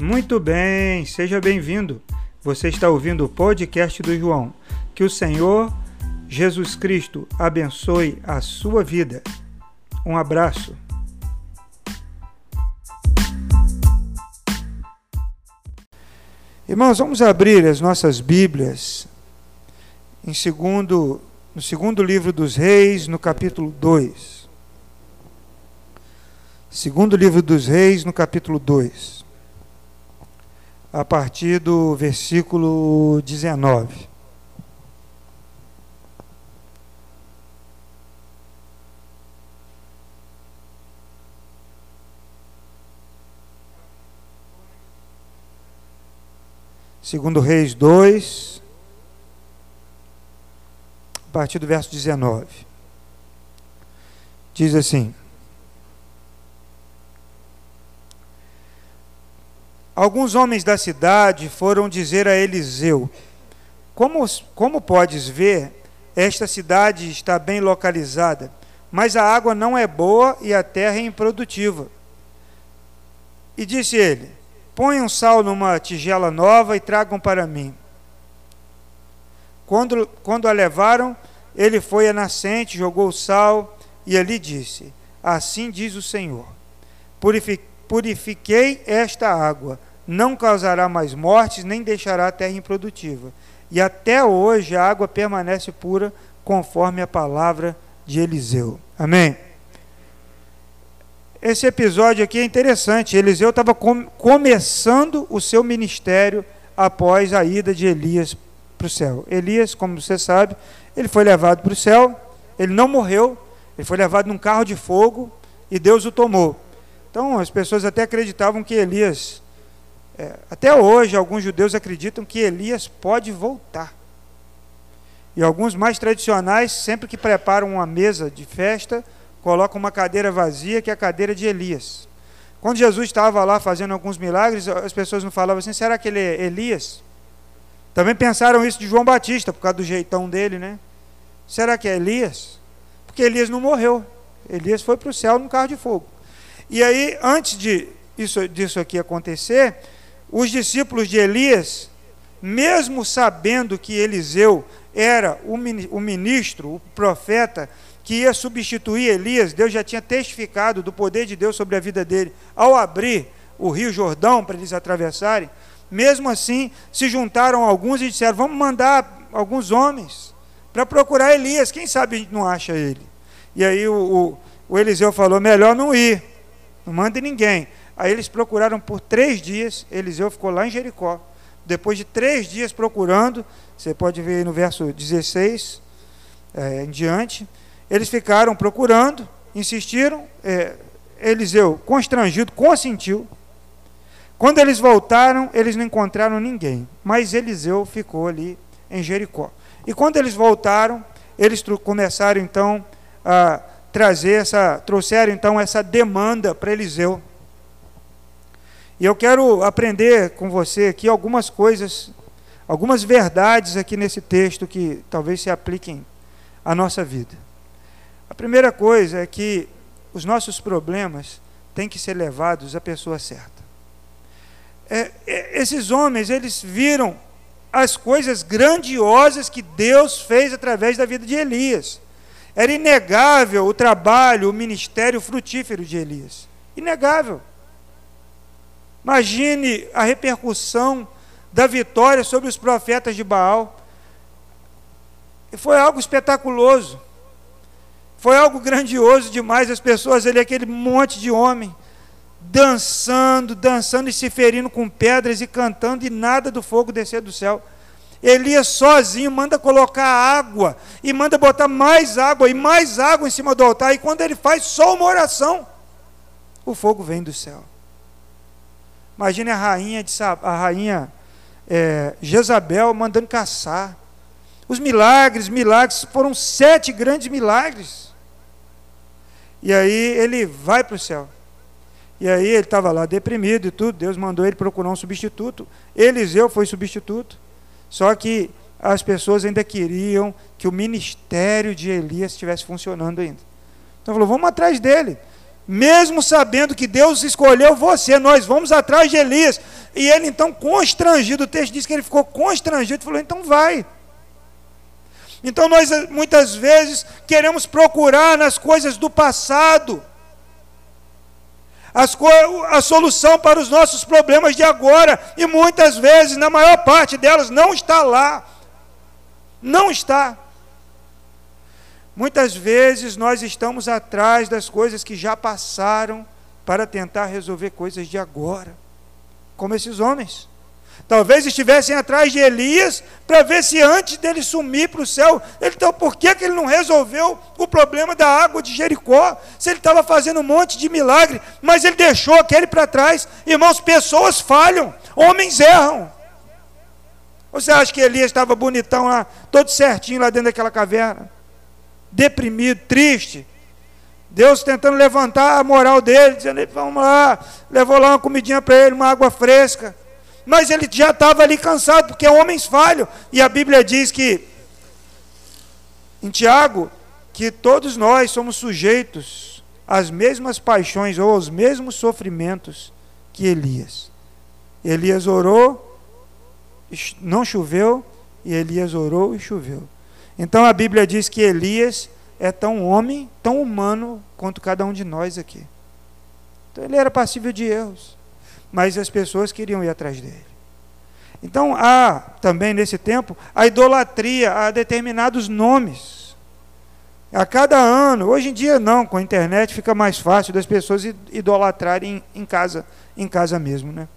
Muito bem, seja bem-vindo. Você está ouvindo o podcast do João. Que o Senhor Jesus Cristo abençoe a sua vida. Um abraço. Irmãos, vamos abrir as nossas Bíblias em segundo, no segundo livro dos Reis, no capítulo 2. Segundo livro dos Reis, no capítulo 2 a partir do versículo 19. Segundo Reis 2, a partir do verso 19. Diz assim: Alguns homens da cidade foram dizer a Eliseu: Como, como podes ver, esta cidade está bem localizada, mas a água não é boa e a terra é improdutiva. E disse ele: Ponham sal numa tigela nova e tragam para mim. Quando, quando a levaram, ele foi à nascente, jogou o sal e ali disse: Assim diz o Senhor: Purifiquei esta água não causará mais mortes, nem deixará a terra improdutiva. E até hoje a água permanece pura, conforme a palavra de Eliseu. Amém? Esse episódio aqui é interessante. Eliseu estava com, começando o seu ministério após a ida de Elias para o céu. Elias, como você sabe, ele foi levado para o céu, ele não morreu, ele foi levado num carro de fogo e Deus o tomou. Então as pessoas até acreditavam que Elias é, até hoje, alguns judeus acreditam que Elias pode voltar. E alguns mais tradicionais, sempre que preparam uma mesa de festa, colocam uma cadeira vazia, que é a cadeira de Elias. Quando Jesus estava lá fazendo alguns milagres, as pessoas não falavam assim: será que ele é Elias? Também pensaram isso de João Batista, por causa do jeitão dele, né? Será que é Elias? Porque Elias não morreu. Elias foi para o céu num carro de fogo. E aí, antes de isso, disso aqui acontecer, os discípulos de Elias, mesmo sabendo que Eliseu era o ministro, o profeta, que ia substituir Elias, Deus já tinha testificado do poder de Deus sobre a vida dele, ao abrir o rio Jordão para eles atravessarem, mesmo assim, se juntaram alguns e disseram: Vamos mandar alguns homens para procurar Elias, quem sabe a gente não acha ele. E aí o, o, o Eliseu falou: Melhor não ir, não mande ninguém. Aí eles procuraram por três dias, Eliseu ficou lá em Jericó. Depois de três dias procurando, você pode ver no verso 16 é, em diante, eles ficaram procurando, insistiram, é, Eliseu, constrangido, consentiu. Quando eles voltaram, eles não encontraram ninguém, mas Eliseu ficou ali em Jericó. E quando eles voltaram, eles começaram então a trazer essa, trouxeram então essa demanda para Eliseu. E eu quero aprender com você aqui algumas coisas, algumas verdades aqui nesse texto que talvez se apliquem à nossa vida. A primeira coisa é que os nossos problemas têm que ser levados à pessoa certa. É, é, esses homens, eles viram as coisas grandiosas que Deus fez através da vida de Elias. Era inegável o trabalho, o ministério frutífero de Elias. Inegável. Imagine a repercussão da vitória sobre os profetas de Baal. Foi algo espetaculoso. Foi algo grandioso demais. As pessoas ali, aquele monte de homem, dançando, dançando e se ferindo com pedras e cantando, e nada do fogo descer do céu. Elias sozinho manda colocar água e manda botar mais água e mais água em cima do altar. E quando ele faz só uma oração, o fogo vem do céu. Imagine a rainha, de, a rainha é, Jezabel mandando caçar. Os milagres, milagres, foram sete grandes milagres. E aí ele vai para o céu. E aí ele estava lá deprimido e tudo. Deus mandou ele procurar um substituto. Eliseu foi substituto. Só que as pessoas ainda queriam que o ministério de Elias estivesse funcionando ainda. Então falou: vamos atrás dele. Mesmo sabendo que Deus escolheu você, nós vamos atrás de Elias. E ele então constrangido, o texto diz que ele ficou constrangido e falou: então vai. Então nós muitas vezes queremos procurar nas coisas do passado as, a solução para os nossos problemas de agora, e muitas vezes, na maior parte delas, não está lá. Não está. Muitas vezes nós estamos atrás das coisas que já passaram para tentar resolver coisas de agora, como esses homens. Talvez estivessem atrás de Elias para ver se antes dele sumir para o céu, ele, então por que, que ele não resolveu o problema da água de Jericó? Se ele estava fazendo um monte de milagre, mas ele deixou aquele para trás. Irmãos, pessoas falham, homens erram. Você acha que Elias estava bonitão lá, todo certinho lá dentro daquela caverna? Deprimido, triste. Deus tentando levantar a moral dele, dizendo: vamos lá, levou lá uma comidinha para ele, uma água fresca mas ele já estava ali cansado, porque homens falham. E a Bíblia diz que, em Tiago, que todos nós somos sujeitos às mesmas paixões ou aos mesmos sofrimentos que Elias. Elias orou, não choveu, e Elias orou e choveu. Então a Bíblia diz que Elias é tão homem, tão humano quanto cada um de nós aqui. Então ele era passível de erros mas as pessoas queriam ir atrás dele. Então há também nesse tempo a idolatria a determinados nomes. A cada ano, hoje em dia não, com a internet fica mais fácil das pessoas idolatrarem em casa, em casa mesmo, né?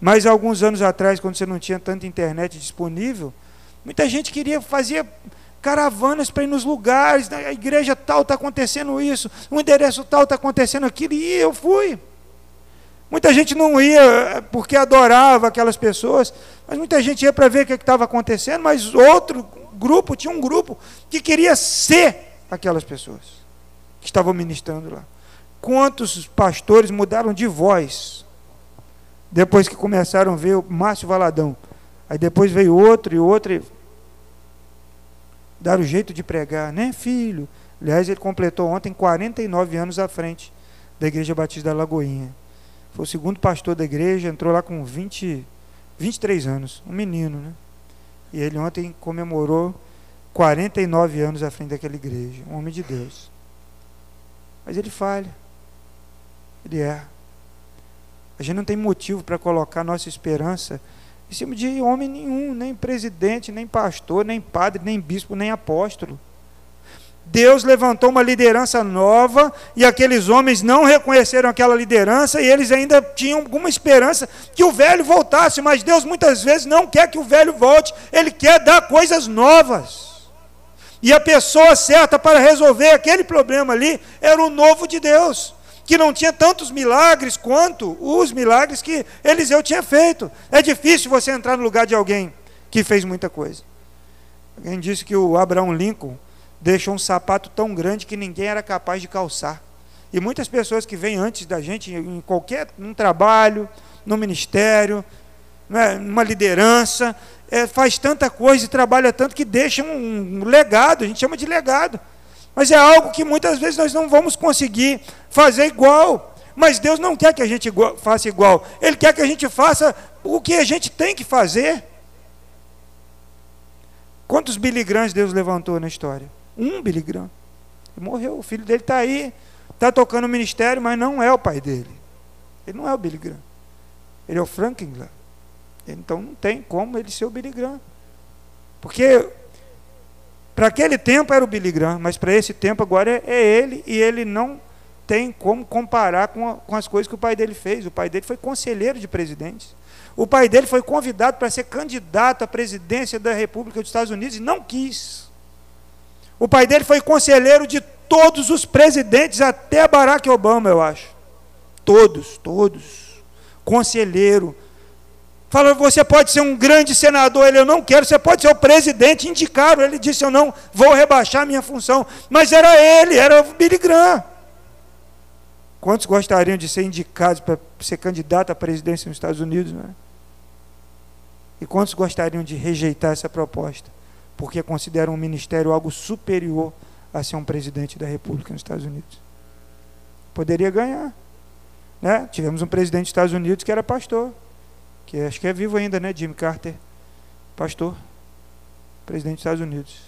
Mas alguns anos atrás, quando você não tinha tanta internet disponível, muita gente queria fazer caravanas para ir nos lugares, a igreja tal está acontecendo isso, o endereço tal está acontecendo aquilo, e eu fui. Muita gente não ia eh, porque adorava aquelas pessoas, mas muita gente ia para ver o que estava acontecendo, mas outro grupo, tinha um grupo que queria ser aquelas pessoas que estavam ministrando lá. Quantos pastores mudaram de voz depois que começaram a ver o Márcio Valadão? Aí depois veio outro e outro e dar o jeito de pregar, né, filho? Aliás, ele completou ontem 49 anos à frente da Igreja Batista da Lagoinha. Foi o segundo pastor da igreja, entrou lá com 20, 23 anos, um menino, né? E ele ontem comemorou 49 anos à frente daquela igreja, um homem de Deus. Mas ele falha. Ele erra. A gente não tem motivo para colocar nossa esperança em cima de homem nenhum, nem presidente, nem pastor, nem padre, nem bispo, nem apóstolo. Deus levantou uma liderança nova e aqueles homens não reconheceram aquela liderança e eles ainda tinham alguma esperança que o velho voltasse, mas Deus muitas vezes não quer que o velho volte, ele quer dar coisas novas. E a pessoa certa para resolver aquele problema ali era o novo de Deus, que não tinha tantos milagres quanto os milagres que Eliseu tinha feito. É difícil você entrar no lugar de alguém que fez muita coisa. Alguém disse que o Abraão Lincoln deixou um sapato tão grande que ninguém era capaz de calçar. E muitas pessoas que vêm antes da gente, em qualquer num trabalho, no ministério, né, numa liderança, é, faz tanta coisa e trabalha tanto que deixa um, um legado, a gente chama de legado. Mas é algo que muitas vezes nós não vamos conseguir fazer igual. Mas Deus não quer que a gente faça igual. Ele quer que a gente faça o que a gente tem que fazer. Quantos Billy Deus levantou na história? Um. Ele morreu. O filho dele está aí, está tocando o ministério, mas não é o pai dele. Ele não é o Graham. Ele é o Franklin Então não tem como ele ser o Graham. Porque para aquele tempo era o Billy Graham, mas para esse tempo agora é, é, ele e ele não tem como comparar com, a, com as coisas que o pai dele fez. O pai dele foi conselheiro de presidentes. O pai dele foi convidado para ser candidato à presidência da República dos Estados Unidos e não quis. O pai dele foi conselheiro de todos os presidentes, até Barack Obama, eu acho. Todos, todos. Conselheiro. Falou, você pode ser um grande senador. Ele, eu não quero. Você pode ser o presidente. Indicaram. Ele disse, eu não vou rebaixar minha função. Mas era ele, era o Billy Graham. Quantos gostariam de ser indicados para ser candidato à presidência nos Estados Unidos? Não é? E quantos gostariam de rejeitar essa proposta? porque consideram um ministério algo superior a ser um presidente da República nos Estados Unidos. Poderia ganhar. Né? Tivemos um presidente dos Estados Unidos que era pastor, que acho que é vivo ainda, né? Jimmy Carter, pastor, presidente dos Estados Unidos.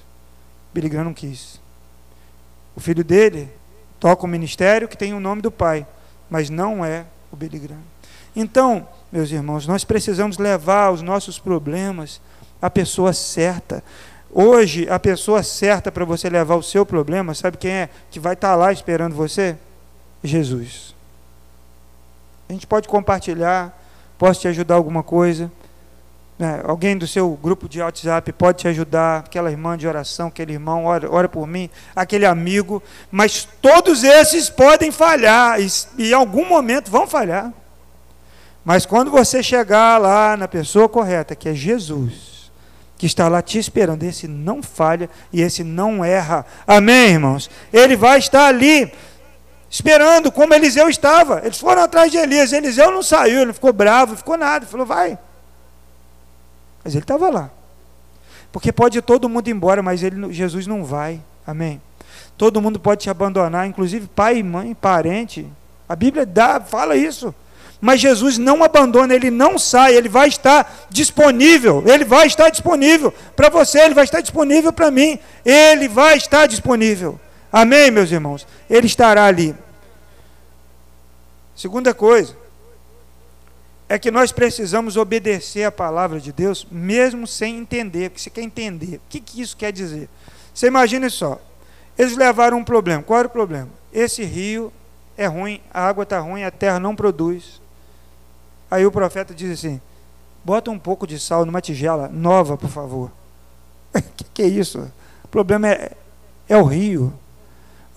Billy Graham não quis. O filho dele toca um ministério que tem o nome do pai, mas não é o Billy Graham. Então, meus irmãos, nós precisamos levar os nossos problemas à pessoa certa. Hoje, a pessoa certa para você levar o seu problema, sabe quem é que vai estar tá lá esperando você? Jesus. A gente pode compartilhar, posso te ajudar alguma coisa. Né? Alguém do seu grupo de WhatsApp pode te ajudar, aquela irmã de oração, aquele irmão, ora, ora por mim, aquele amigo. Mas todos esses podem falhar, e, e em algum momento vão falhar. Mas quando você chegar lá na pessoa correta, que é Jesus, que está lá te esperando, esse não falha e esse não erra. Amém, irmãos? Ele vai estar ali esperando, como Eliseu estava. Eles foram atrás de Elias. Eliseu não saiu, ele ficou bravo, não ficou nada. Ele falou, vai. Mas ele estava lá. Porque pode todo mundo embora, mas ele, Jesus não vai. Amém. Todo mundo pode te abandonar, inclusive pai, mãe, parente. A Bíblia dá, fala isso. Mas Jesus não abandona, ele não sai, ele vai estar disponível. Ele vai estar disponível para você, ele vai estar disponível para mim. Ele vai estar disponível. Amém, meus irmãos? Ele estará ali. Segunda coisa, é que nós precisamos obedecer a palavra de Deus, mesmo sem entender, porque você quer entender. O que, que isso quer dizer? Você imagine só, eles levaram um problema. Qual era o problema? Esse rio é ruim, a água está ruim, a terra não produz. Aí o profeta diz assim: bota um pouco de sal numa tigela nova, por favor. O que, que é isso? O problema é, é o rio.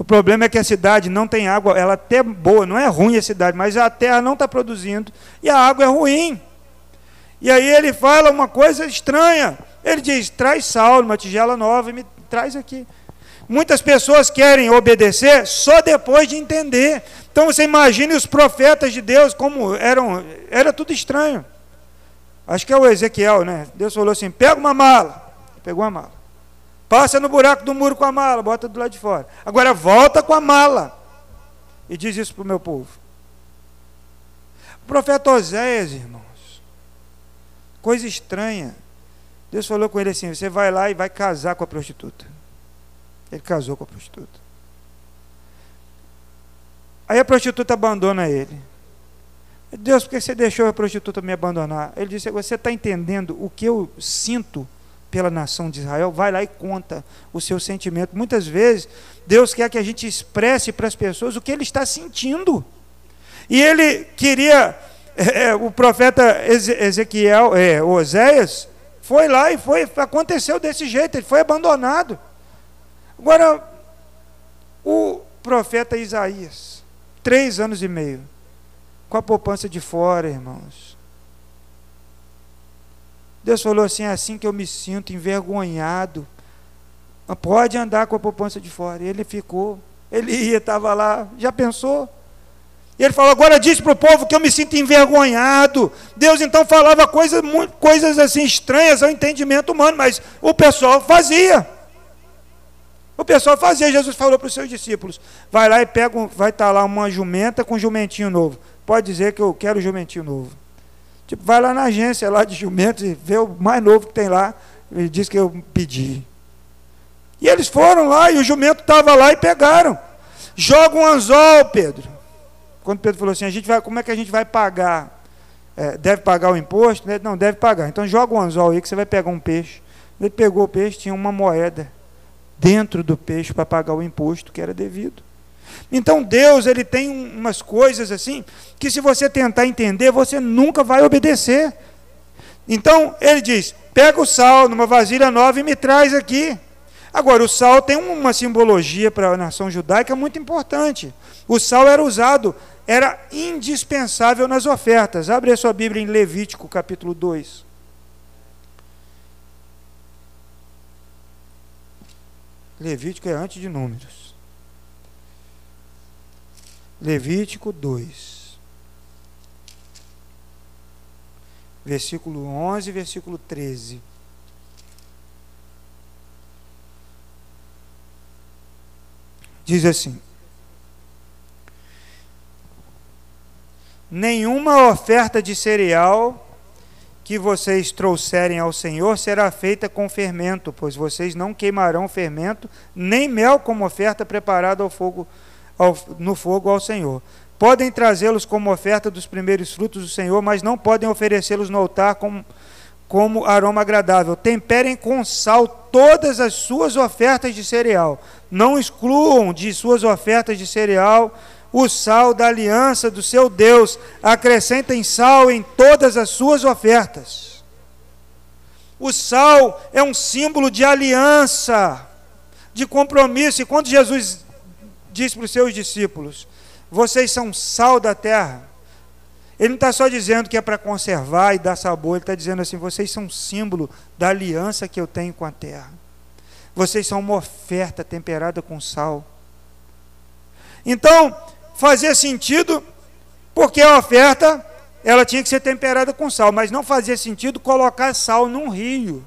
O problema é que a cidade não tem água, ela até é boa, não é ruim a cidade, mas a terra não está produzindo e a água é ruim. E aí ele fala uma coisa estranha. Ele diz: traz sal numa tigela nova e me traz aqui. Muitas pessoas querem obedecer só depois de entender. Então você imagine os profetas de Deus como eram, era tudo estranho. Acho que é o Ezequiel, né? Deus falou assim: pega uma mala. Pegou a mala. Passa no buraco do muro com a mala, bota do lado de fora. Agora volta com a mala. E diz isso para o meu povo. O profeta Oséias, irmãos. Coisa estranha. Deus falou com ele assim: você vai lá e vai casar com a prostituta. Ele casou com a prostituta. Aí a prostituta abandona ele. Deus, por que você deixou a prostituta me abandonar? Ele disse: Você está entendendo o que eu sinto pela nação de Israel, vai lá e conta o seu sentimento. Muitas vezes, Deus quer que a gente expresse para as pessoas o que ele está sentindo. E ele queria, é, é o profeta Ezequiel, é, Oséias, foi lá e foi, aconteceu desse jeito, ele foi abandonado. Agora, o profeta Isaías, três anos e meio, com a poupança de fora, irmãos Deus falou assim: é assim que eu me sinto envergonhado. Pode andar com a poupança de fora. Ele ficou, ele ia, estava lá, já pensou? E ele falou: agora diz para o povo que eu me sinto envergonhado. Deus então falava coisas, coisas assim estranhas ao entendimento humano, mas o pessoal fazia. O pessoal fazia. Jesus falou para os seus discípulos: vai lá e pega, um, vai estar tá lá uma jumenta com um jumentinho novo. Pode dizer que eu quero um jumentinho novo. Tipo, vai lá na agência lá de jumentos e vê o mais novo que tem lá. Ele diz que eu pedi. E eles foram lá e o jumento estava lá e pegaram. Joga um anzol, Pedro. Quando Pedro falou assim, a gente vai, como é que a gente vai pagar? É, deve pagar o imposto? Não, deve pagar. Então joga um anzol aí que você vai pegar um peixe. Ele pegou o peixe, tinha uma moeda dentro do peixe para pagar o imposto que era devido. Então Deus, ele tem umas coisas assim que se você tentar entender, você nunca vai obedecer. Então ele diz: "Pega o sal numa vasilha nova e me traz aqui". Agora, o sal tem uma simbologia para a nação judaica muito importante. O sal era usado, era indispensável nas ofertas. Abre a sua Bíblia em Levítico, capítulo 2. Levítico é antes de Números. Levítico 2, versículo 11, versículo 13. Diz assim: nenhuma oferta de cereal que vocês trouxerem ao Senhor será feita com fermento, pois vocês não queimarão fermento, nem mel como oferta preparada ao fogo, ao, no fogo ao Senhor. Podem trazê-los como oferta dos primeiros frutos do Senhor, mas não podem oferecê-los no altar como, como aroma agradável. Temperem com sal todas as suas ofertas de cereal. Não excluam de suas ofertas de cereal o sal da aliança do seu Deus, acrescentem sal em todas as suas ofertas. O sal é um símbolo de aliança, de compromisso, e quando Jesus diz para os seus discípulos: Vocês são sal da terra. Ele não está só dizendo que é para conservar e dar sabor, ele está dizendo assim: vocês são símbolo da aliança que eu tenho com a terra. Vocês são uma oferta temperada com sal. Então, fazia sentido, porque a oferta ela tinha que ser temperada com sal, mas não fazia sentido colocar sal num rio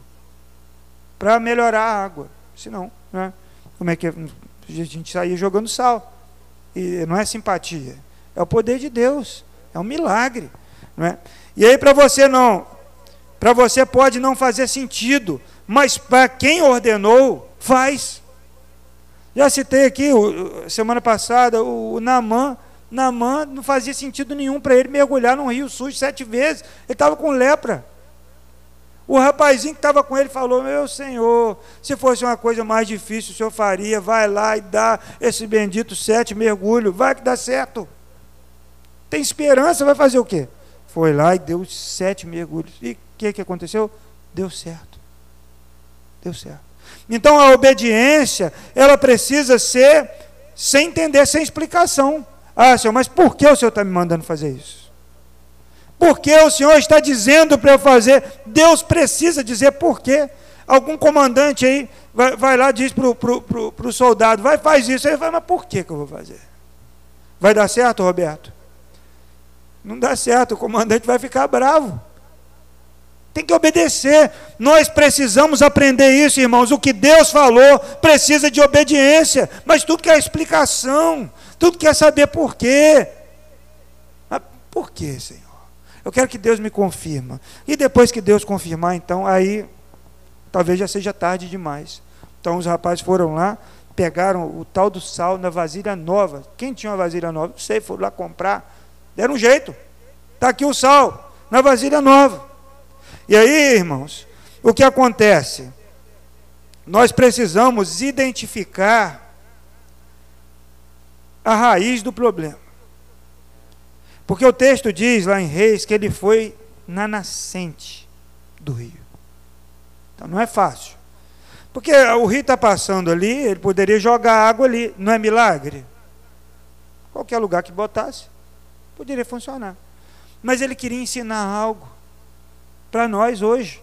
para melhorar a água. Senão, né? como é que a gente saía jogando sal? E não é simpatia, é o poder de Deus, é um milagre. Não é? E aí, para você não, para você pode não fazer sentido, mas para quem ordenou, faz. Já citei aqui, semana passada, o Namã. Namã não fazia sentido nenhum para ele mergulhar num rio sujo sete vezes. Ele estava com lepra. O rapazinho que estava com ele falou: Meu senhor, se fosse uma coisa mais difícil, o senhor faria. Vai lá e dá esse bendito sete mergulhos. Vai que dá certo. Tem esperança, vai fazer o quê? Foi lá e deu sete mergulhos. E o que, que aconteceu? Deu certo. Deu certo. Então a obediência, ela precisa ser sem entender, sem explicação. Ah, Senhor, mas por que o Senhor está me mandando fazer isso? Por que o Senhor está dizendo para eu fazer? Deus precisa dizer por quê. Algum comandante aí vai, vai lá e diz para o soldado, vai, faz isso. Ele vai, mas por que, que eu vou fazer? Vai dar certo, Roberto? Não dá certo, o comandante vai ficar bravo. Tem que obedecer. Nós precisamos aprender isso, irmãos. O que Deus falou precisa de obediência. Mas tudo quer explicação. Tudo quer saber por quê. Mas por quê, Senhor? Eu quero que Deus me confirma. E depois que Deus confirmar, então, aí talvez já seja tarde demais. Então os rapazes foram lá, pegaram o tal do sal na vasilha nova. Quem tinha uma vasilha nova? Não sei, foram lá comprar. Deram um jeito. Está aqui o sal, na vasilha nova. E aí, irmãos, o que acontece? Nós precisamos identificar a raiz do problema. Porque o texto diz lá em Reis que ele foi na nascente do rio. Então não é fácil. Porque o rio está passando ali, ele poderia jogar água ali, não é milagre? Qualquer lugar que botasse, poderia funcionar. Mas ele queria ensinar algo para nós hoje.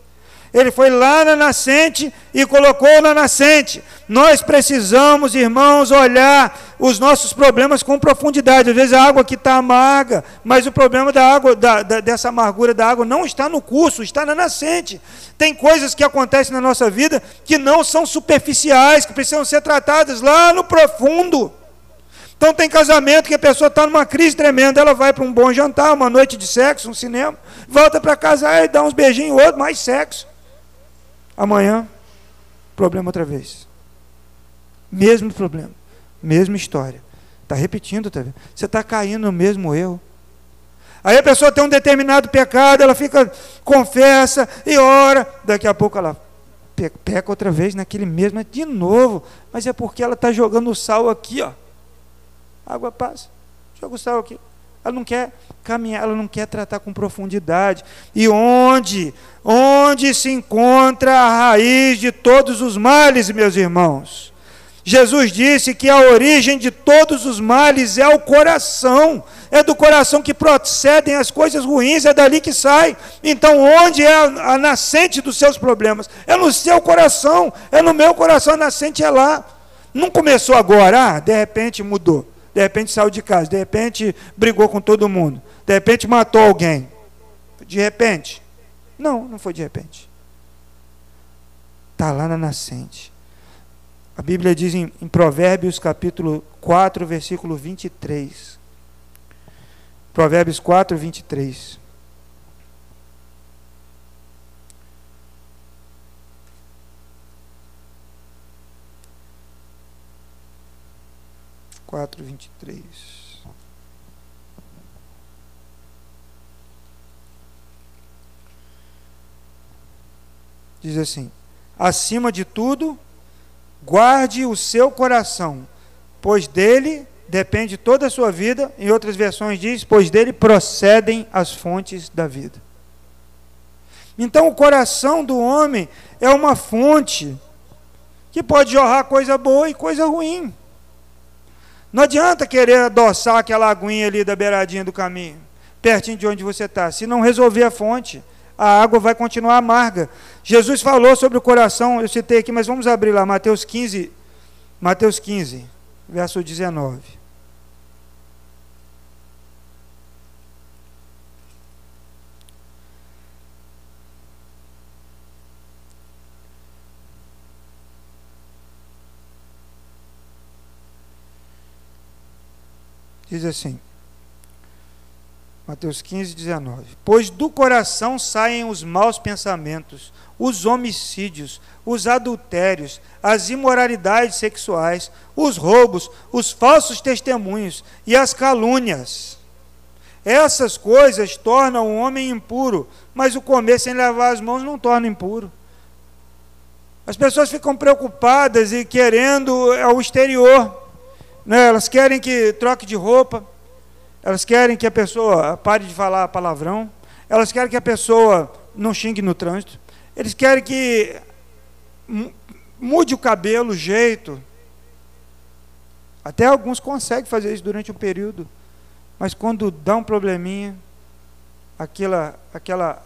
Ele foi lá na nascente e colocou na nascente. Nós precisamos, irmãos, olhar os nossos problemas com profundidade. Às vezes a água aqui está amarga, mas o problema da água, da, da, dessa amargura da água, não está no curso, está na nascente. Tem coisas que acontecem na nossa vida que não são superficiais, que precisam ser tratadas lá no profundo. Então tem casamento que a pessoa está numa crise tremenda, ela vai para um bom jantar, uma noite de sexo, um cinema, volta para casa e dá uns beijinhos, outro, mais sexo. Amanhã, problema outra vez. Mesmo problema, mesma história. Está repetindo, tá vendo? Você está caindo no mesmo erro. Aí a pessoa tem um determinado pecado, ela fica, confessa e ora, daqui a pouco ela peca outra vez naquele mesmo, de novo, mas é porque ela está jogando o sal aqui, ó água passa. Joga o sal aqui. Ela não quer caminhar, ela não quer tratar com profundidade. E onde? Onde se encontra a raiz de todos os males, meus irmãos? Jesus disse que a origem de todos os males é o coração. É do coração que procedem as coisas ruins, é dali que sai. Então, onde é a, nascente dos seus problemas? É no seu coração, é no meu coração, a nascente é lá. Não começou agora, ah, de repente mudou de repente saiu de casa, de repente brigou com todo mundo, de repente matou alguém. De repente. Não, não foi de repente. Está lá na nascente. A Bíblia diz em, em Provérbios capítulo 4, versículo 23. Provérbios 4, 23. Quatro, vinte e três. Diz assim: acima de tudo, guarde o seu coração, pois dele depende toda a sua vida, em outras versões diz, pois dele procedem as fontes da vida. Então o coração do homem é uma fonte que pode jorrar coisa boa e coisa ruim. Não adianta querer adoçar aquela aguinha ali da beiradinha do caminho, pertinho de onde você está. Se não resolver a fonte, a água vai continuar amarga. Jesus falou sobre o coração, eu citei aqui, mas vamos abrir lá, Mateus 15, Mateus 15, verso 19. Diz assim, Mateus 15, 19: Pois do coração saem os maus pensamentos, os homicídios, os adultérios, as imoralidades sexuais, os roubos, os falsos testemunhos e as calúnias. Essas coisas tornam o homem impuro, mas o comer sem lavar as mãos não torna impuro. As pessoas ficam preocupadas e querendo o exterior, né? Elas querem que troque de roupa, elas querem que a pessoa pare de falar palavrão, elas querem que a pessoa não xingue no trânsito, eles querem que mude o cabelo, o jeito. Até alguns conseguem fazer isso durante um período, mas quando dá um probleminha, aquela, aquela,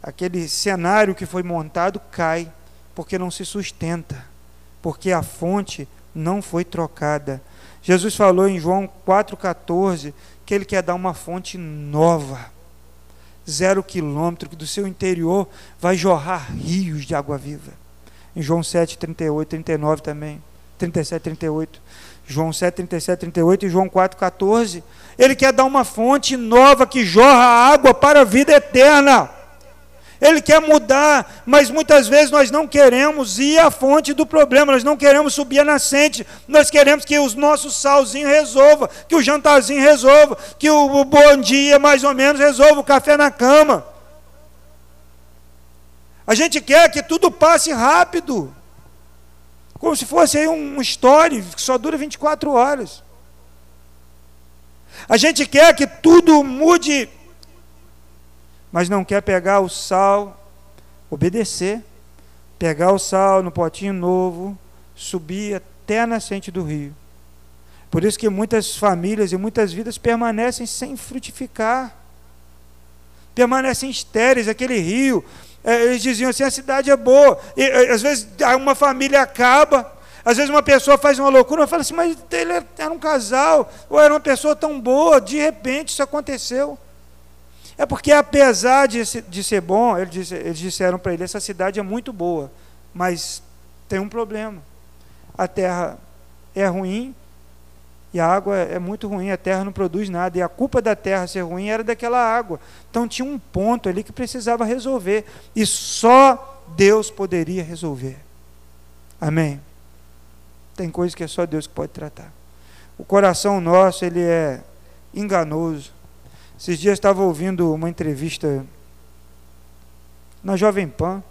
aquele cenário que foi montado cai, porque não se sustenta, porque a fonte não foi trocada. Jesus falou em João 4,14 que ele quer dar uma fonte nova, zero quilômetro, que do seu interior vai jorrar rios de água viva. Em João 7, 38, 39 também, 37, 38. João 7, 37, 38 e João 4, 14. Ele quer dar uma fonte nova que jorra água para a vida eterna. Ele quer mudar, mas muitas vezes nós não queremos ir à fonte do problema, nós não queremos subir a nascente, nós queremos que os nossos salzinhos resolva, que o jantarzinho resolva, que o, bom dia mais ou menos resolva, o café na cama. A gente quer que tudo passe rápido, como se fosse aí um story que só dura 24 horas. A gente quer que tudo mude mas não quer pegar o sal, obedecer, pegar o sal no potinho novo, subir até a nascente do rio. Por isso que muitas famílias e muitas vidas permanecem sem frutificar, permanecem estéreis, aquele rio. É, eles diziam assim: a cidade é boa. E, às vezes uma família acaba, às vezes uma pessoa faz uma loucura, fala assim, mas ele era um casal, ou era uma pessoa tão boa, de repente isso aconteceu. É porque, apesar de, de ser bom, eles, disse, eles disseram para ele: essa cidade é muito boa, mas tem um problema. A terra é ruim e a água é muito ruim, a terra não produz nada. E a culpa da terra ser ruim era daquela água. Então tinha um ponto ali que precisava resolver. E só Deus poderia resolver. Amém? Tem coisas que é só Deus que pode tratar. O coração nosso, ele é enganoso. Esses dias estava ouvindo uma entrevista na Jovem Pan,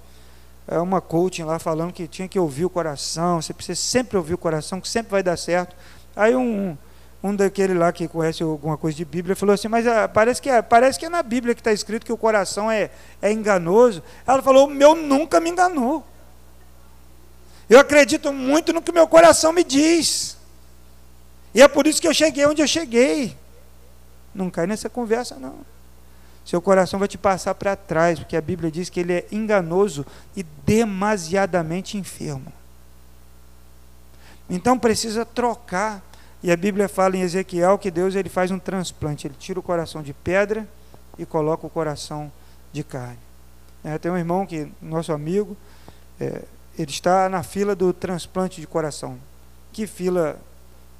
é uma coaching lá falando que tinha que ouvir o coração, você precisa sempre ouvir o coração, que sempre vai dar certo. Aí um, um daquele lá que conhece alguma coisa de Bíblia falou assim, mas ah, parece, que é, parece que é na Bíblia que está escrito que o coração é, é enganoso. Ela falou, o meu nunca me enganou. Eu acredito muito no que meu coração me diz. E é por isso que eu cheguei onde eu cheguei. Não cai nessa conversa, não. Seu coração vai te passar para trás, porque a Bíblia diz que ele é enganoso e demasiadamente enfermo. Então precisa trocar. E a Bíblia fala em Ezequiel que Deus ele faz um transplante. Ele tira o coração de pedra e coloca o coração de carne. É, tem um irmão que, nosso amigo, é, ele está na fila do transplante de coração. Que fila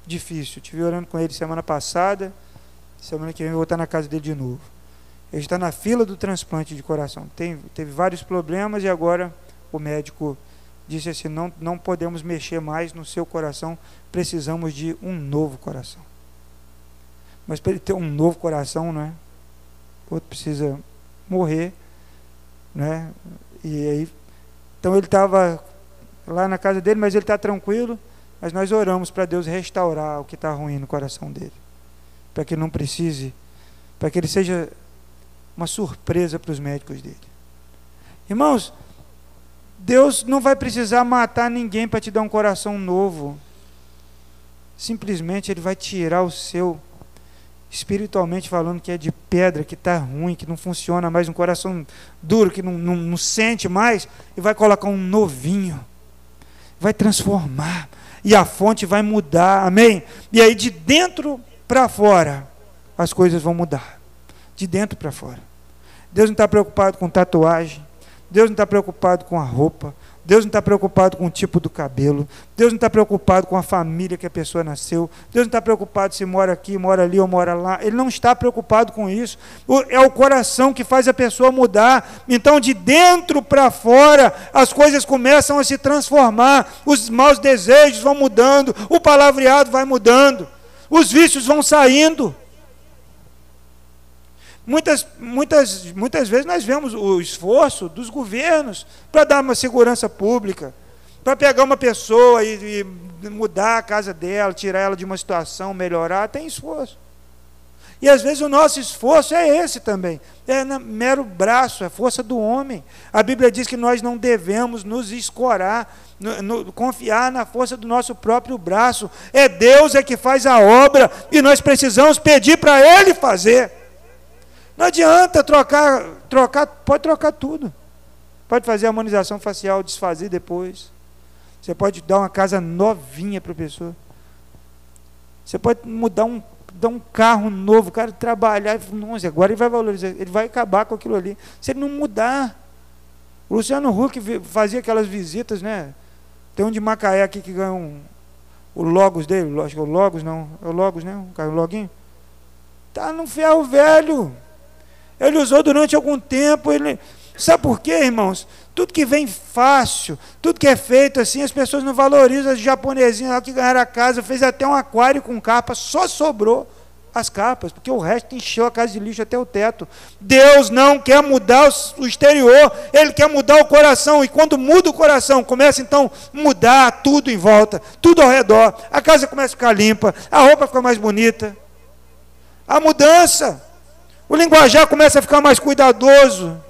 difícil. Estive orando com ele semana passada Semana que vem eu vou estar na casa dele de novo. Ele está na fila do transplante de coração. Tem, teve vários problemas e agora o médico disse assim: não, não podemos mexer mais no seu coração, precisamos de um novo coração. Mas para ele ter um novo coração, não é? Outro precisa morrer, né? E aí, então ele estava lá na casa dele, mas ele está tranquilo. Mas nós oramos para Deus restaurar o que está ruim no coração dele, para que não precise, para que ele seja uma surpresa para os médicos dele. Irmãos, Deus não vai precisar matar ninguém para te dar um coração novo. Simplesmente Ele vai tirar o seu, espiritualmente falando, que é de pedra, que está ruim, que não funciona mais, um coração duro, que não, não, não sente mais, e vai colocar um novinho. Vai transformar. E a fonte vai mudar. Amém? E aí de dentro para fora, as coisas vão mudar. De dentro para fora. Deus não está preocupado com tatuagem. Deus não está preocupado com a roupa. Deus não está preocupado com o tipo do cabelo. Deus não está preocupado com a família que a pessoa nasceu. Deus não está preocupado se mora aqui, mora ali ou mora lá. Ele não está preocupado com isso. É o coração que faz a pessoa mudar. Então, de dentro para fora, as coisas começam a se transformar. Os maus desejos vão mudando. O palavreado vai mudando. Os vícios vão saindo. Muitas, muitas, muitas vezes nós vemos o esforço dos governos para dar uma segurança pública, para pegar uma pessoa e, e, mudar a casa dela, tirar ela de uma situação, melhorar, tem esforço. E às vezes o nosso esforço é esse também, é mero braço, é força do homem. A Bíblia diz que nós não devemos nos escorar, no, no, confiar na força do nosso próprio braço. É Deus é que faz a obra e nós precisamos pedir para Ele fazer. Não adianta trocar, trocar, pode trocar tudo. Pode fazer harmonização facial, desfazer depois. Você pode dar uma casa novinha para a pessoa. Você pode mudar um, dar um carro novo, o cara trabalhar nossa, agora ele vai valorizar, ele vai acabar com aquilo ali. Se ele não mudar. O Luciano Huck fazia aquelas visitas, né? Tem um de Macaé aqui que ganhou um, o Logos dele, acho que é o Logos, não, é o Logos, né? O Loguinho. Tá no ferro velho. Ele usou durante algum tempo. Ele... Sabe por quê, irmãos? Tudo que vem fácil, tudo que é feito assim, as pessoas não valorizam. As japonesinhas lá que ganharam a casa, fez até um aquário com capa, só sobrou as capas, porque o resto encheu a casa de lixo até o teto. Deus não quer mudar o exterior, Ele quer mudar o coração. E quando muda o coração, começa então a mudar tudo em volta, tudo ao redor. A casa começa a ficar limpa, a roupa fica mais bonita. A mudança. O linguajar começa a ficar mais cuidadoso.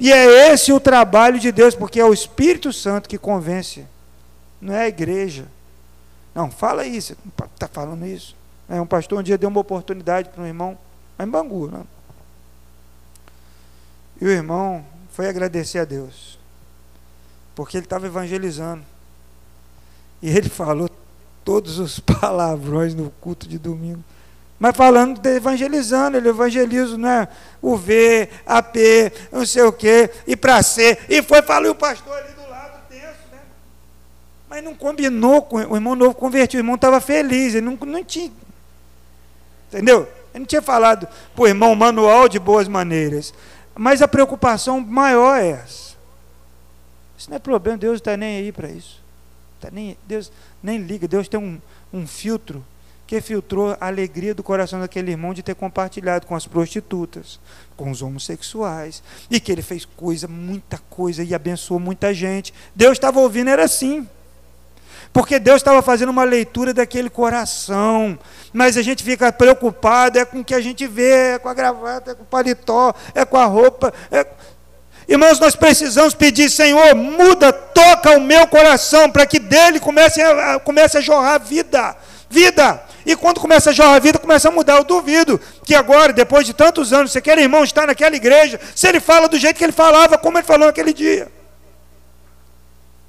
E é esse o trabalho de Deus, porque é o Espírito Santo que convence, não é a igreja. Não, fala isso, está falando isso. É, um pastor um dia deu uma oportunidade para um irmão, em Bangu, né? E o irmão foi agradecer a Deus, porque ele estava evangelizando. E ele falou todos os palavrões no culto de domingo mas falando de evangelizando, ele evangeliza, né? O V, a P, não sei o quê, e para C. E foi, falou, o pastor ali do lado, tenso, né? Mas não combinou com o irmão novo convertido, o irmão estava feliz, ele não, não tinha. Entendeu? Ele não tinha falado para o irmão manual de boas maneiras. Mas a preocupação maior é essa. Isso não é problema, Deus está nem aí para isso. Tá nem, Deus nem liga, Deus tem um, um filtro que filtrou a alegria do coração daquele irmão de ter compartilhado com as prostitutas, com os homossexuais, e que ele fez coisa, muita coisa, e abençoou muita gente. Deus estava ouvindo, era assim. Porque Deus estava fazendo uma leitura daquele coração. Mas a gente fica preocupado, é com o que a gente vê, é com a gravata, é com o paletó, é com a roupa. É... Irmãos, nós precisamos pedir, Senhor, muda, toca o meu coração, para que dele comece a, comece a jorrar vida. Vida. E quando começa a jorrar vida, começa a mudar. Eu duvido que agora, depois de tantos anos, se aquele irmão está naquela igreja, se ele fala do jeito que ele falava, como ele falou naquele dia.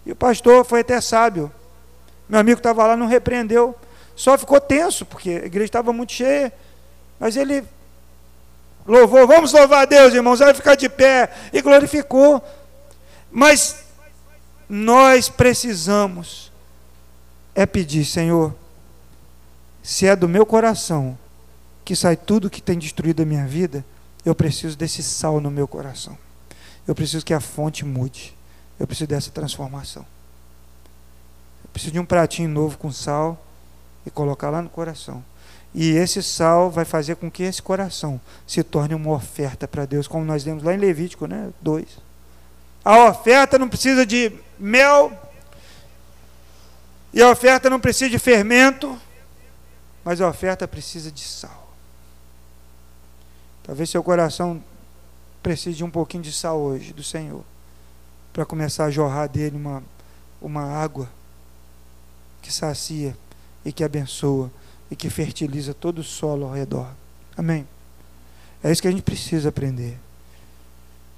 E o pastor foi até sábio. Meu amigo estava lá, não repreendeu. Só ficou tenso, porque a igreja estava muito cheia. Mas ele louvou, vamos louvar a Deus, irmãos, vai ficar de pé. E glorificou. Mas nós precisamos é pedir, Senhor, se é do meu coração, que sai tudo que tem destruído a minha vida, eu preciso desse sal no meu coração. Eu preciso que a fonte mude. Eu preciso dessa transformação. Preciso de um pratinho novo com sal e colocar lá no coração. E esse sal vai fazer com que esse coração se torne uma oferta para Deus, como nós lemos lá em Levítico né, 2. A oferta não precisa de mel, e a oferta não precisa de fermento, mas a oferta precisa de sal. Talvez seu coração precise de um pouquinho de sal hoje do Senhor, para começar a jorrar dele uma, uma água que sacia e que abençoa e que fertiliza todo o solo ao redor. Amém? É isso que a gente precisa aprender.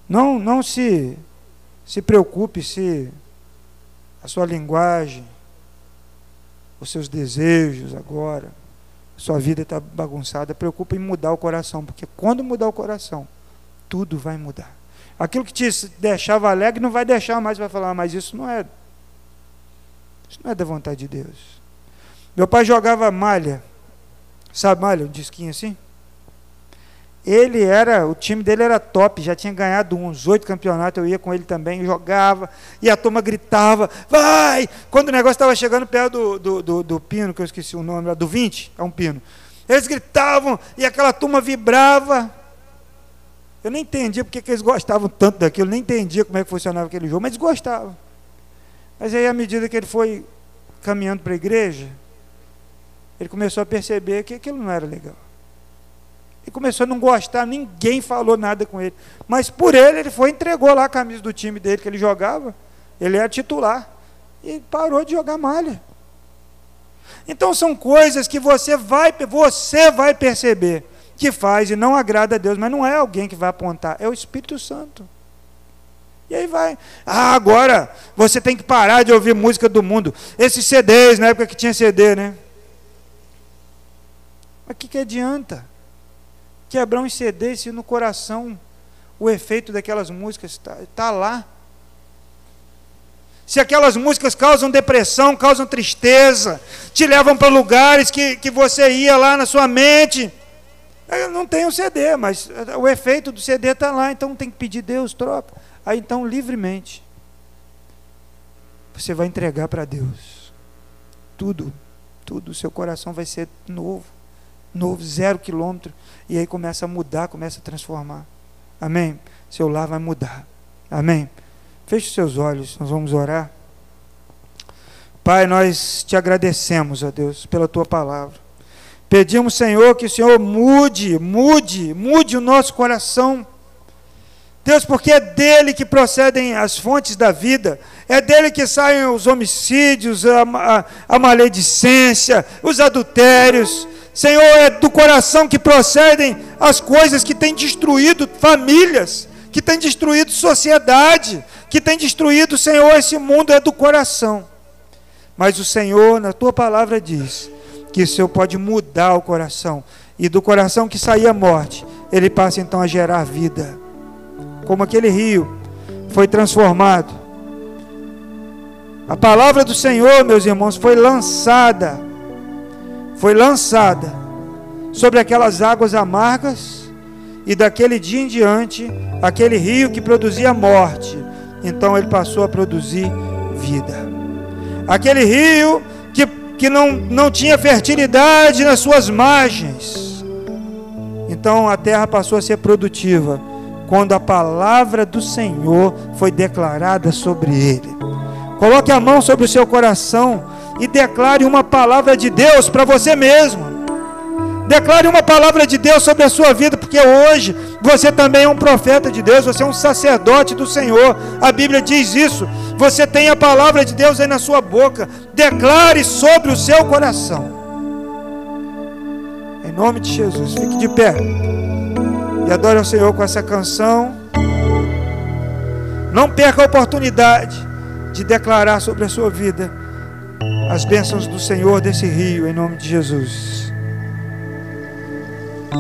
Não, não se, se preocupe se a sua linguagem, os seus desejos agora, sua vida está bagunçada, preocupe em mudar o coração, porque quando mudar o coração, tudo vai mudar. Aquilo que te deixava alegre não vai deixar mais, vai falar, ah, mas isso não é. Isso não é da vontade de Deus. Meu pai jogava malha. Sabe malha, um disquinho assim? Ele era, o time dele era top, já tinha ganhado uns oito campeonatos, eu ia com ele também, jogava, e a turma gritava, vai! Quando o negócio estava chegando perto do, do, do, do, pino, que eu esqueci o nome, do 20, é um pino. Eles gritavam e aquela turma vibrava. Eu nem entendia porque que eles gostavam tanto daquilo, nem entendia como é que funcionava aquele jogo, mas eles gostavam. Mas aí, à medida que ele foi caminhando para a igreja, ele começou a perceber que aquilo não era legal. Ele começou a não gostar, ninguém falou nada com ele. Mas por ele, ele foi e entregou lá a camisa do time dele que ele jogava. Ele era titular. E parou de jogar malha. Então são coisas que você vai, você vai perceber que faz e não agrada a Deus, mas não é alguém que vai apontar, é o Espírito Santo. E aí vai. Ah, agora você tem que parar de ouvir música do mundo. Esses CDs, na época que tinha CD, né? Mas o que, que adianta? Quebrar um CD se no coração o efeito daquelas músicas está tá lá. Se aquelas músicas causam depressão, causam tristeza, te levam para lugares que, que você ia lá na sua mente. Eu não tenho CD, mas o efeito do CD está lá, então tem que pedir Deus, troca. Aí então, livremente, você vai entregar para Deus. Tudo, tudo, o seu coração vai ser novo novo, zero quilômetro, e aí começa a mudar, começa a transformar. Amém? Seu lar vai mudar. Amém? Feche seus olhos, nós vamos orar. Pai, nós te agradecemos, ó Deus, pela tua palavra. Pedimos, Senhor, que o Senhor mude, mude, mude o nosso coração. Deus, porque é dele que procedem as fontes da vida, é dele que saem os homicídios, a, a, a maledicência, os adultérios, Senhor, é do coração que procedem as coisas que têm destruído famílias, que têm destruído sociedade, que têm destruído, Senhor, esse mundo é do coração. Mas o Senhor, na tua palavra, diz que o Senhor pode mudar o coração, e do coração que saía a morte, ele passa então a gerar vida. Como aquele rio foi transformado. A palavra do Senhor, meus irmãos, foi lançada foi lançada sobre aquelas águas amargas, e daquele dia em diante, aquele rio que produzia morte, então ele passou a produzir vida. Aquele rio que, que não, não tinha fertilidade nas suas margens, então a terra passou a ser produtiva quando a palavra do Senhor foi declarada sobre ele. Coloque a mão sobre o seu coração e declare uma palavra de Deus para você mesmo. Declare uma palavra de Deus sobre a sua vida, porque hoje você também é um profeta de Deus, você é um sacerdote do Senhor. A Bíblia diz isso. Você tem a palavra de Deus aí na sua boca. Declare sobre o seu coração. Em nome de Jesus, fique de pé e adore ao Senhor com essa canção. Não perca a oportunidade de declarar sobre a sua vida as bênçãos do Senhor desse rio, em nome de Jesus.